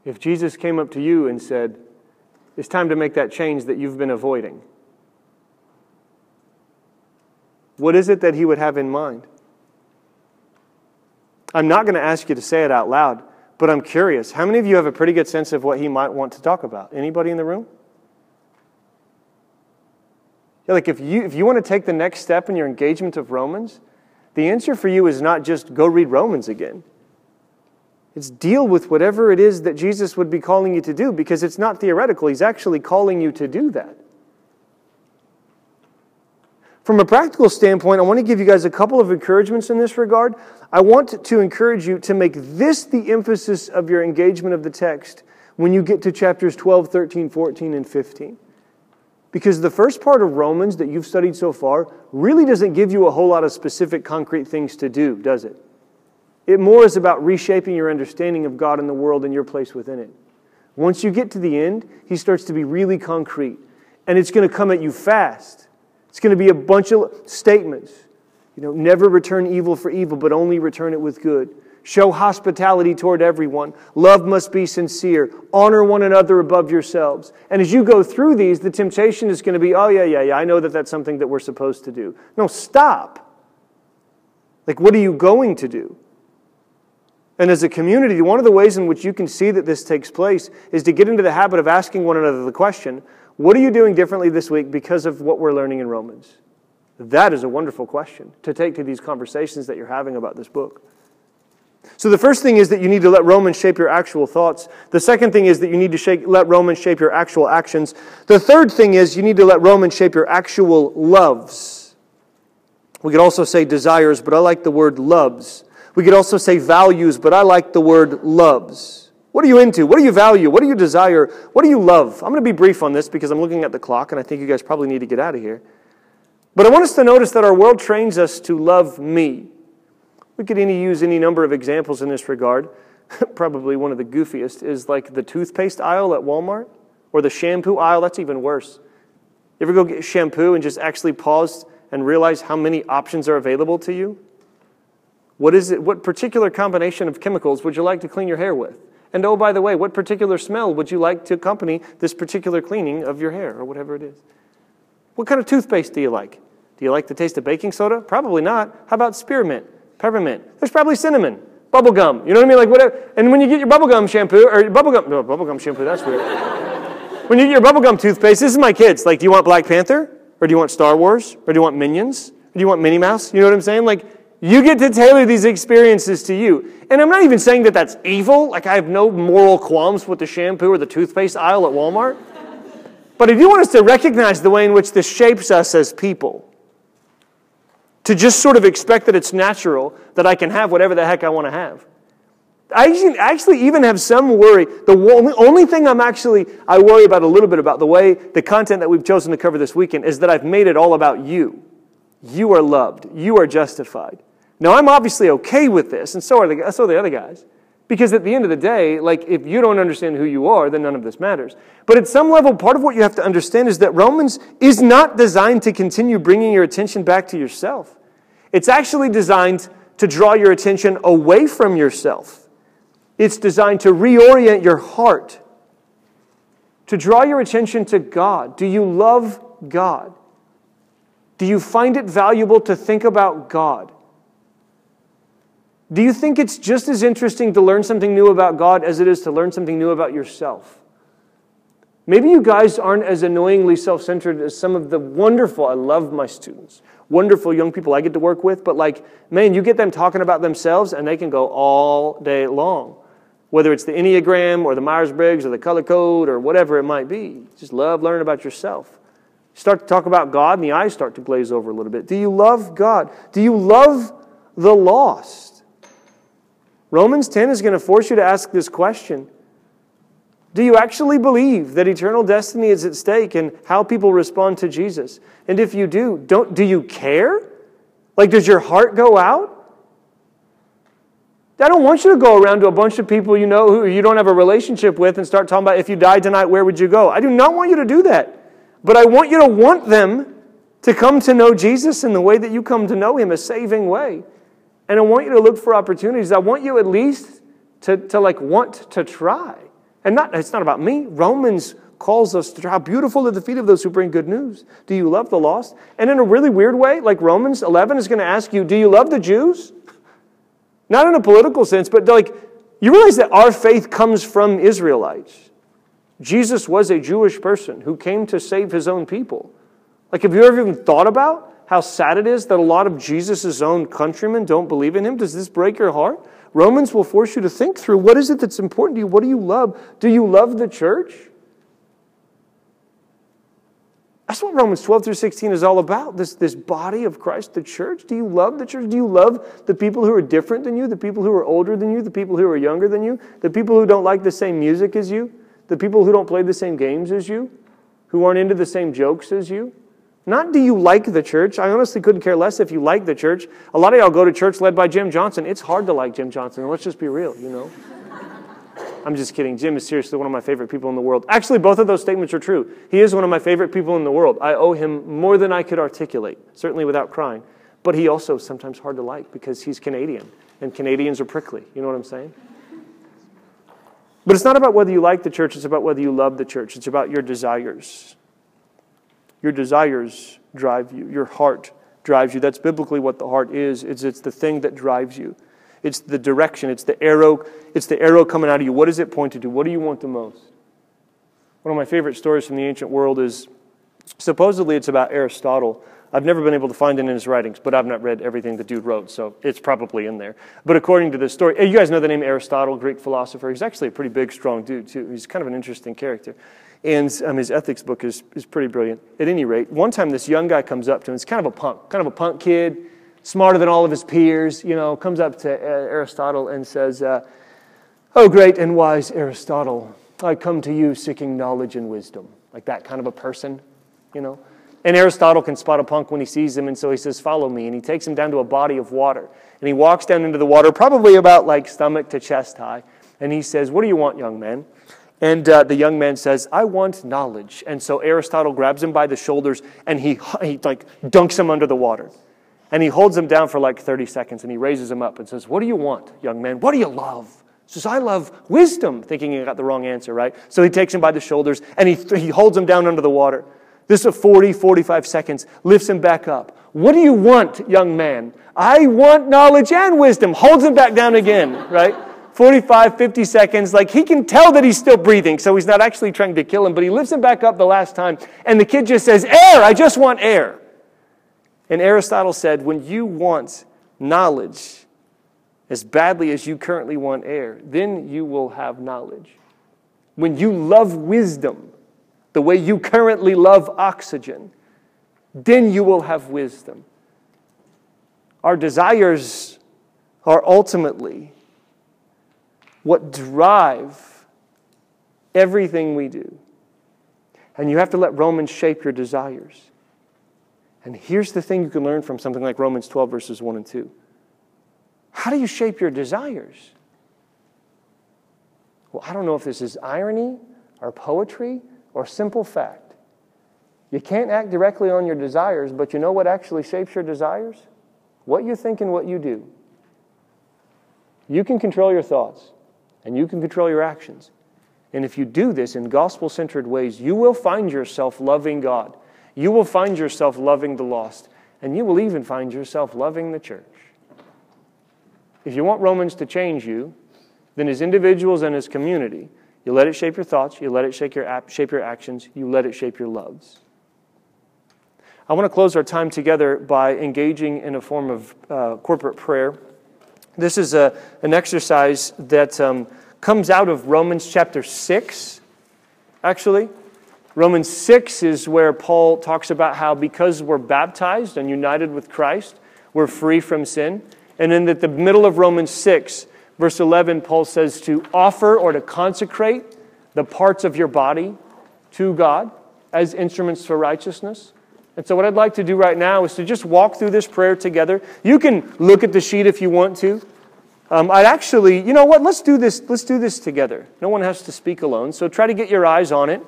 [SPEAKER 1] If Jesus came up to you and said, It's time to make that change that you've been avoiding, what is it that he would have in mind? I'm not going to ask you to say it out loud, but I'm curious. How many of you have a pretty good sense of what he might want to talk about? Anybody in the room? Yeah, like if you if you want to take the next step in your engagement of Romans, the answer for you is not just go read Romans again. It's deal with whatever it is that Jesus would be calling you to do because it's not theoretical. He's actually calling you to do that. From a practical standpoint, I want to give you guys a couple of encouragements in this regard. I want to encourage you to make this the emphasis of your engagement of the text when you get to chapters 12, 13, 14, and 15. Because the first part of Romans that you've studied so far really doesn't give you a whole lot of specific, concrete things to do, does it? It more is about reshaping your understanding of God and the world and your place within it. Once you get to the end, he starts to be really concrete. And it's going to come at you fast. It's going to be a bunch of statements. You know, never return evil for evil, but only return it with good. Show hospitality toward everyone. Love must be sincere. Honor one another above yourselves. And as you go through these, the temptation is going to be, oh, yeah, yeah, yeah, I know that that's something that we're supposed to do. No, stop. Like, what are you going to do? And as a community, one of the ways in which you can see that this takes place is to get into the habit of asking one another the question what are you doing differently this week because of what we're learning in Romans? That is a wonderful question to take to these conversations that you're having about this book. So the first thing is that you need to let Romans shape your actual thoughts. The second thing is that you need to shape, let Romans shape your actual actions. The third thing is you need to let Romans shape your actual loves. We could also say desires, but I like the word loves. We could also say values, but I like the word loves. What are you into? What do you value? What do you desire? What do you love? I'm going to be brief on this because I'm looking at the clock and I think you guys probably need to get out of here. But I want us to notice that our world trains us to love me. We could any, use any number of examples in this regard. probably one of the goofiest is like the toothpaste aisle at Walmart or the shampoo aisle. That's even worse. You ever go get shampoo and just actually pause and realize how many options are available to you? What is it? What particular combination of chemicals would you like to clean your hair with? And oh, by the way, what particular smell would you like to accompany this particular cleaning of your hair or whatever it is? What kind of toothpaste do you like? Do you like the taste of baking soda? Probably not. How about spearmint, peppermint? There's probably cinnamon, bubble gum. You know what I mean? Like whatever. And when you get your bubblegum shampoo or bubblegum, no, bubblegum shampoo, that's weird. when you get your bubblegum toothpaste, this is my kids. Like, do you want Black Panther? Or do you want Star Wars? Or do you want Minions? Or do you want Minnie Mouse? You know what I'm saying? Like, you get to tailor these experiences to you. And I'm not even saying that that's evil. Like, I have no moral qualms with the shampoo or the toothpaste aisle at Walmart. But I do want us to recognize the way in which this shapes us as people. To just sort of expect that it's natural that I can have whatever the heck I want to have. I actually even have some worry. The only thing I'm actually, I worry about a little bit about the way the content that we've chosen to cover this weekend is that I've made it all about you. You are loved. You are justified. Now, I'm obviously okay with this, and so are the, so are the other guys. Because at the end of the day, like, if you don't understand who you are, then none of this matters. But at some level, part of what you have to understand is that Romans is not designed to continue bringing your attention back to yourself. It's actually designed to draw your attention away from yourself. It's designed to reorient your heart, to draw your attention to God. Do you love God? Do you find it valuable to think about God? Do you think it's just as interesting to learn something new about God as it is to learn something new about yourself? Maybe you guys aren't as annoyingly self centered as some of the wonderful, I love my students, wonderful young people I get to work with, but like, man, you get them talking about themselves and they can go all day long. Whether it's the Enneagram or the Myers Briggs or the color code or whatever it might be. Just love learning about yourself. Start to talk about God and the eyes start to glaze over a little bit. Do you love God? Do you love the lost? Romans 10 is going to force you to ask this question Do you actually believe that eternal destiny is at stake and how people respond to Jesus? And if you do, don't, do you care? Like, does your heart go out? I don't want you to go around to a bunch of people you know who you don't have a relationship with and start talking about if you died tonight, where would you go? I do not want you to do that. But I want you to want them to come to know Jesus in the way that you come to know him, a saving way. And I want you to look for opportunities. I want you at least to, to like want to try. And not, it's not about me. Romans calls us to how beautiful are the feet of those who bring good news. Do you love the lost? And in a really weird way, like Romans 11 is going to ask you, do you love the Jews? Not in a political sense, but like, You realize that our faith comes from Israelites. Jesus was a Jewish person who came to save his own people. Like, have you ever even thought about how sad it is that a lot of Jesus' own countrymen don't believe in him? Does this break your heart? Romans will force you to think through what is it that's important to you? What do you love? Do you love the church? That's what Romans 12 through 16 is all about this, this body of Christ, the church. Do you love the church? Do you love the people who are different than you, the people who are older than you, the people who are younger than you, the people who don't like the same music as you, the people who don't play the same games as you, who aren't into the same jokes as you? Not do you like the church. I honestly couldn't care less if you like the church. A lot of y'all go to church led by Jim Johnson. It's hard to like Jim Johnson. Let's just be real, you know. I'm just kidding. Jim is seriously one of my favorite people in the world. Actually, both of those statements are true. He is one of my favorite people in the world. I owe him more than I could articulate, certainly without crying. But he also is sometimes hard to like because he's Canadian, and Canadians are prickly. You know what I'm saying? But it's not about whether you like the church, it's about whether you love the church. It's about your desires. Your desires drive you, your heart drives you. That's biblically what the heart is. It's, it's the thing that drives you. It's the direction. It's the arrow. It's the arrow coming out of you. What is it pointed to? What do you want the most? One of my favorite stories from the ancient world is supposedly it's about Aristotle. I've never been able to find it in his writings, but I've not read everything the dude wrote, so it's probably in there. But according to this story, you guys know the name Aristotle, Greek philosopher. He's actually a pretty big, strong dude, too. He's kind of an interesting character. And um, his ethics book is, is pretty brilliant. At any rate, one time this young guy comes up to him. It's kind of a punk, kind of a punk kid smarter than all of his peers, you know, comes up to uh, Aristotle and says, uh, Oh, great and wise Aristotle, I come to you seeking knowledge and wisdom. Like that kind of a person, you know. And Aristotle can spot a punk when he sees him, and so he says, Follow me. And he takes him down to a body of water. And he walks down into the water, probably about like stomach to chest high. And he says, What do you want, young man? And uh, the young man says, I want knowledge. And so Aristotle grabs him by the shoulders and he, he like dunks him under the water. And he holds him down for like 30 seconds and he raises him up and says, What do you want, young man? What do you love? He says, I love wisdom, thinking he got the wrong answer, right? So he takes him by the shoulders and he, he holds him down under the water. This is 40, 45 seconds, lifts him back up. What do you want, young man? I want knowledge and wisdom. Holds him back down again, right? 45, 50 seconds. Like he can tell that he's still breathing, so he's not actually trying to kill him, but he lifts him back up the last time. And the kid just says, Air, I just want air. And Aristotle said, when you want knowledge as badly as you currently want air, then you will have knowledge. When you love wisdom the way you currently love oxygen, then you will have wisdom. Our desires are ultimately what drive everything we do. And you have to let Romans shape your desires. And here's the thing you can learn from something like Romans 12, verses 1 and 2. How do you shape your desires? Well, I don't know if this is irony or poetry or simple fact. You can't act directly on your desires, but you know what actually shapes your desires? What you think and what you do. You can control your thoughts and you can control your actions. And if you do this in gospel centered ways, you will find yourself loving God you will find yourself loving the lost, and you will even find yourself loving the church. If you want Romans to change you, then as individuals and as community, you let it shape your thoughts, you let it shape your, shape your actions, you let it shape your loves. I want to close our time together by engaging in a form of uh, corporate prayer. This is a, an exercise that um, comes out of Romans chapter 6, actually. Romans 6 is where Paul talks about how because we're baptized and united with Christ, we're free from sin. And in the middle of Romans 6, verse 11, Paul says to offer or to consecrate the parts of your body to God as instruments for righteousness. And so, what I'd like to do right now is to just walk through this prayer together. You can look at the sheet if you want to. Um, I'd actually, you know what? Let's do this. Let's do this together. No one has to speak alone. So try to get your eyes on it.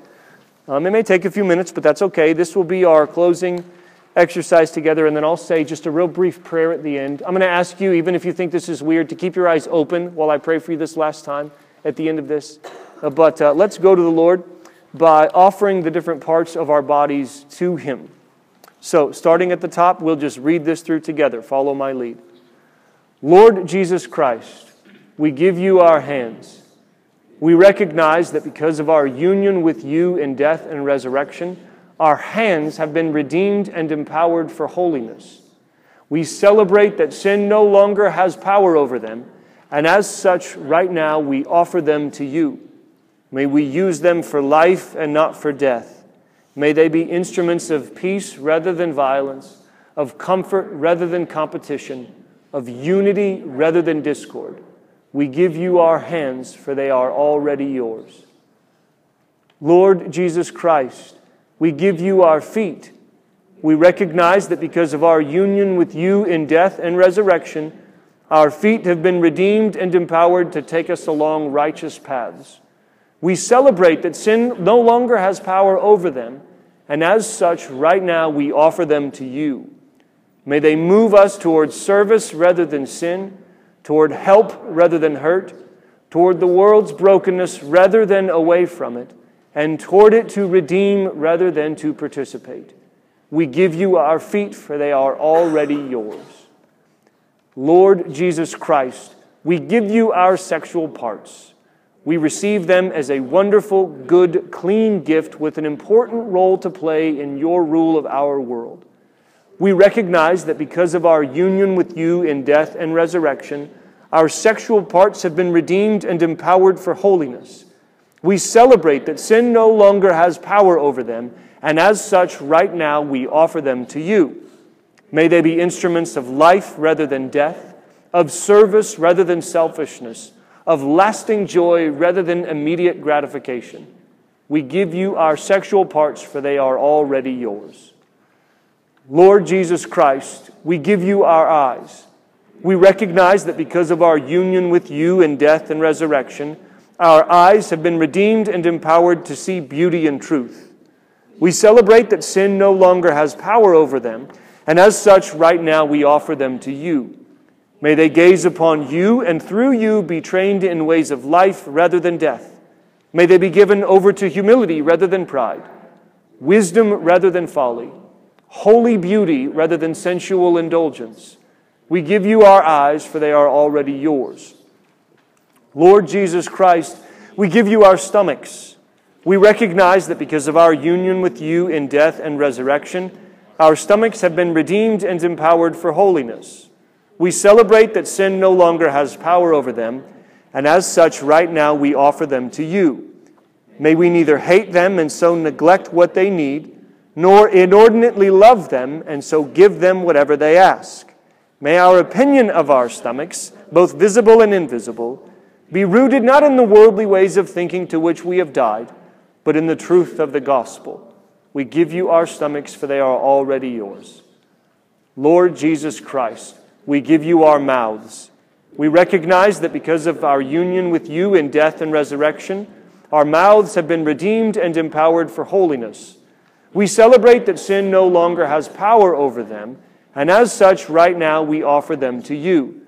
[SPEAKER 1] Um, it may take a few minutes, but that's okay. This will be our closing exercise together, and then I'll say just a real brief prayer at the end. I'm going to ask you, even if you think this is weird, to keep your eyes open while I pray for you this last time at the end of this. Uh, but uh, let's go to the Lord by offering the different parts of our bodies to Him. So, starting at the top, we'll just read this through together. Follow my lead. Lord Jesus Christ, we give you our hands. We recognize that because of our union with you in death and resurrection, our hands have been redeemed and empowered for holiness. We celebrate that sin no longer has power over them, and as such, right now, we offer them to you. May we use them for life and not for death. May they be instruments of peace rather than violence, of comfort rather than competition, of unity rather than discord. We give you our hands, for they are already yours. Lord Jesus Christ, we give you our feet. We recognize that because of our union with you in death and resurrection, our feet have been redeemed and empowered to take us along righteous paths. We celebrate that sin no longer has power over them, and as such, right now, we offer them to you. May they move us towards service rather than sin, toward help rather than hurt, toward the world's brokenness rather than away from it, and toward it to redeem rather than to participate. We give you our feet, for they are already yours. Lord Jesus Christ, we give you our sexual parts. We receive them as a wonderful, good, clean gift with an important role to play in your rule of our world. We recognize that because of our union with you in death and resurrection, our sexual parts have been redeemed and empowered for holiness. We celebrate that sin no longer has power over them, and as such, right now, we offer them to you. May they be instruments of life rather than death, of service rather than selfishness, of lasting joy rather than immediate gratification. We give you our sexual parts, for they are already yours. Lord Jesus Christ, we give you our eyes. We recognize that because of our union with you in death and resurrection, our eyes have been redeemed and empowered to see beauty and truth. We celebrate that sin no longer has power over them and as such, right now, we offer them to you. May they gaze upon you and through you be trained in ways of life rather than death. May they be given over to humility rather than pride, wisdom rather than folly, holy beauty rather than sensual indulgence. We give you our eyes, for they are already yours. Lord Jesus Christ, we give you our stomachs. We recognize that because of our union with you in death and resurrection, our stomachs have been redeemed and empowered for holiness. We celebrate that sin no longer has power over them, and as such, right now, we offer them to you. May we neither hate them and so neglect what they need, nor inordinately love them and so give them whatever they ask. May our opinion of our stomachs, both visible and invisible, be rooted not in the worldly ways of thinking to which we have died, but in the truth of the gospel. We give you our stomachs, for they are already yours. Lord Jesus Christ, we give you our mouths. We recognize that because of our union with you in death and resurrection, our mouths have been redeemed and empowered for holiness. We celebrate that sin no longer has power over them, and as such, right now, we offer them to you.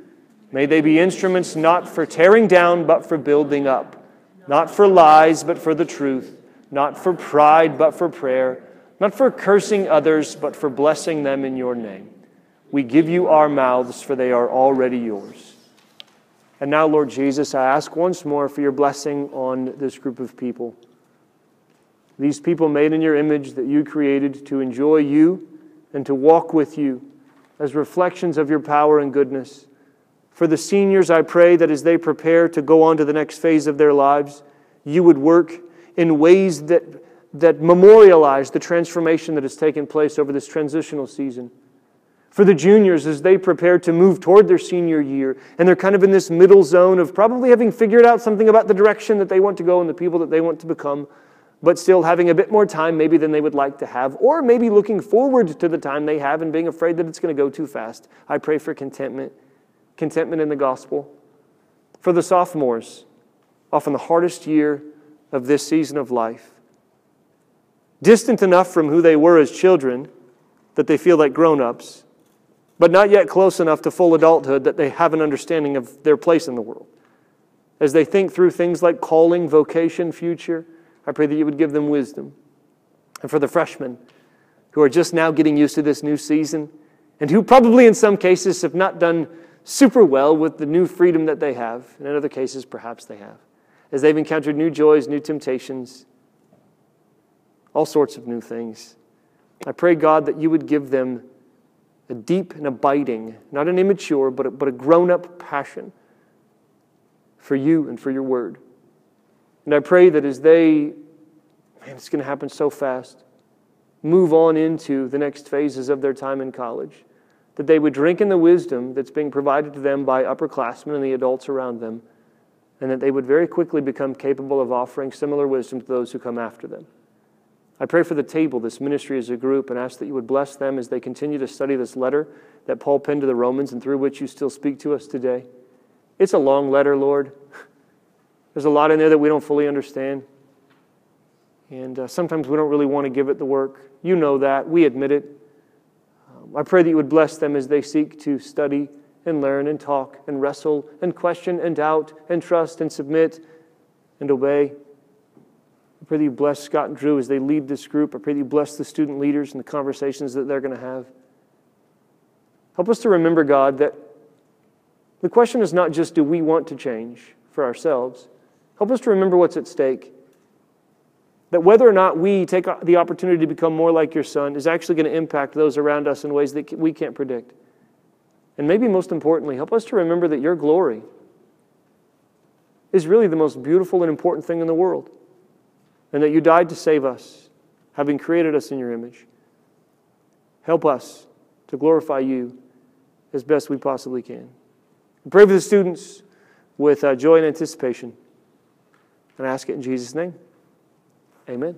[SPEAKER 1] May they be instruments not for tearing down, but for building up, not for lies, but for the truth not for pride, but for prayer, not for cursing others, but for blessing them in your name. We give you our mouths, for they are already yours. And now, Lord Jesus, I ask once more for your blessing on this group of people. These people made in your image that you created to enjoy you and to walk with you as reflections of your power and goodness. For the seniors, I pray that as they prepare to go on to the next phase of their lives, you would work in ways that, that memorialize the transformation that has taken place over this transitional season. For the juniors, as they prepare to move toward their senior year, and they're kind of in this middle zone of probably having figured out something about the direction that they want to go and the people that they want to become, but still having a bit more time maybe than they would like to have, or maybe looking forward to the time they have and being afraid that it's going to go too fast. I pray for contentment, contentment in the gospel. For the sophomores, often the hardest year of this season of life. Distant enough from who they were as children that they feel like grown ups, but not yet close enough to full adulthood that they have an understanding of their place in the world. As they think through things like calling, vocation, future, I pray that you would give them wisdom. And for the freshmen who are just now getting used to this new season, and who probably in some cases have not done super well with the new freedom that they have, and in other cases, perhaps they have, as they've encountered new joys, new temptations, all sorts of new things. I pray, God, that you would give them a deep and abiding, not an immature, but a, but a grown up passion for you and for your word. And I pray that as they, man, it's going to happen so fast, move on into the next phases of their time in college, that they would drink in the wisdom that's being provided to them by upperclassmen and the adults around them, and that they would very quickly become capable of offering similar wisdom to those who come after them. I pray for the table, this ministry as a group, and ask that you would bless them as they continue to study this letter that Paul penned to the Romans and through which you still speak to us today. It's a long letter, Lord. There's a lot in there that we don't fully understand. And uh, sometimes we don't really want to give it the work. You know that. We admit it. Um, I pray that you would bless them as they seek to study and learn and talk and wrestle and question and doubt and trust and submit and obey. I pray that you bless Scott and Drew as they lead this group. I pray that you bless the student leaders and the conversations that they're going to have. Help us to remember, God, that the question is not just do we want to change for ourselves. Help us to remember what's at stake. That whether or not we take the opportunity to become more like your son is actually going to impact those around us in ways that we can't predict. And maybe most importantly, help us to remember that your glory is really the most beautiful and important thing in the world and that you died to save us, having created us in your image. Help us to glorify you as best we possibly can. Pray for the students with uh, joy and anticipation. And I ask it in Jesus' name. Amen.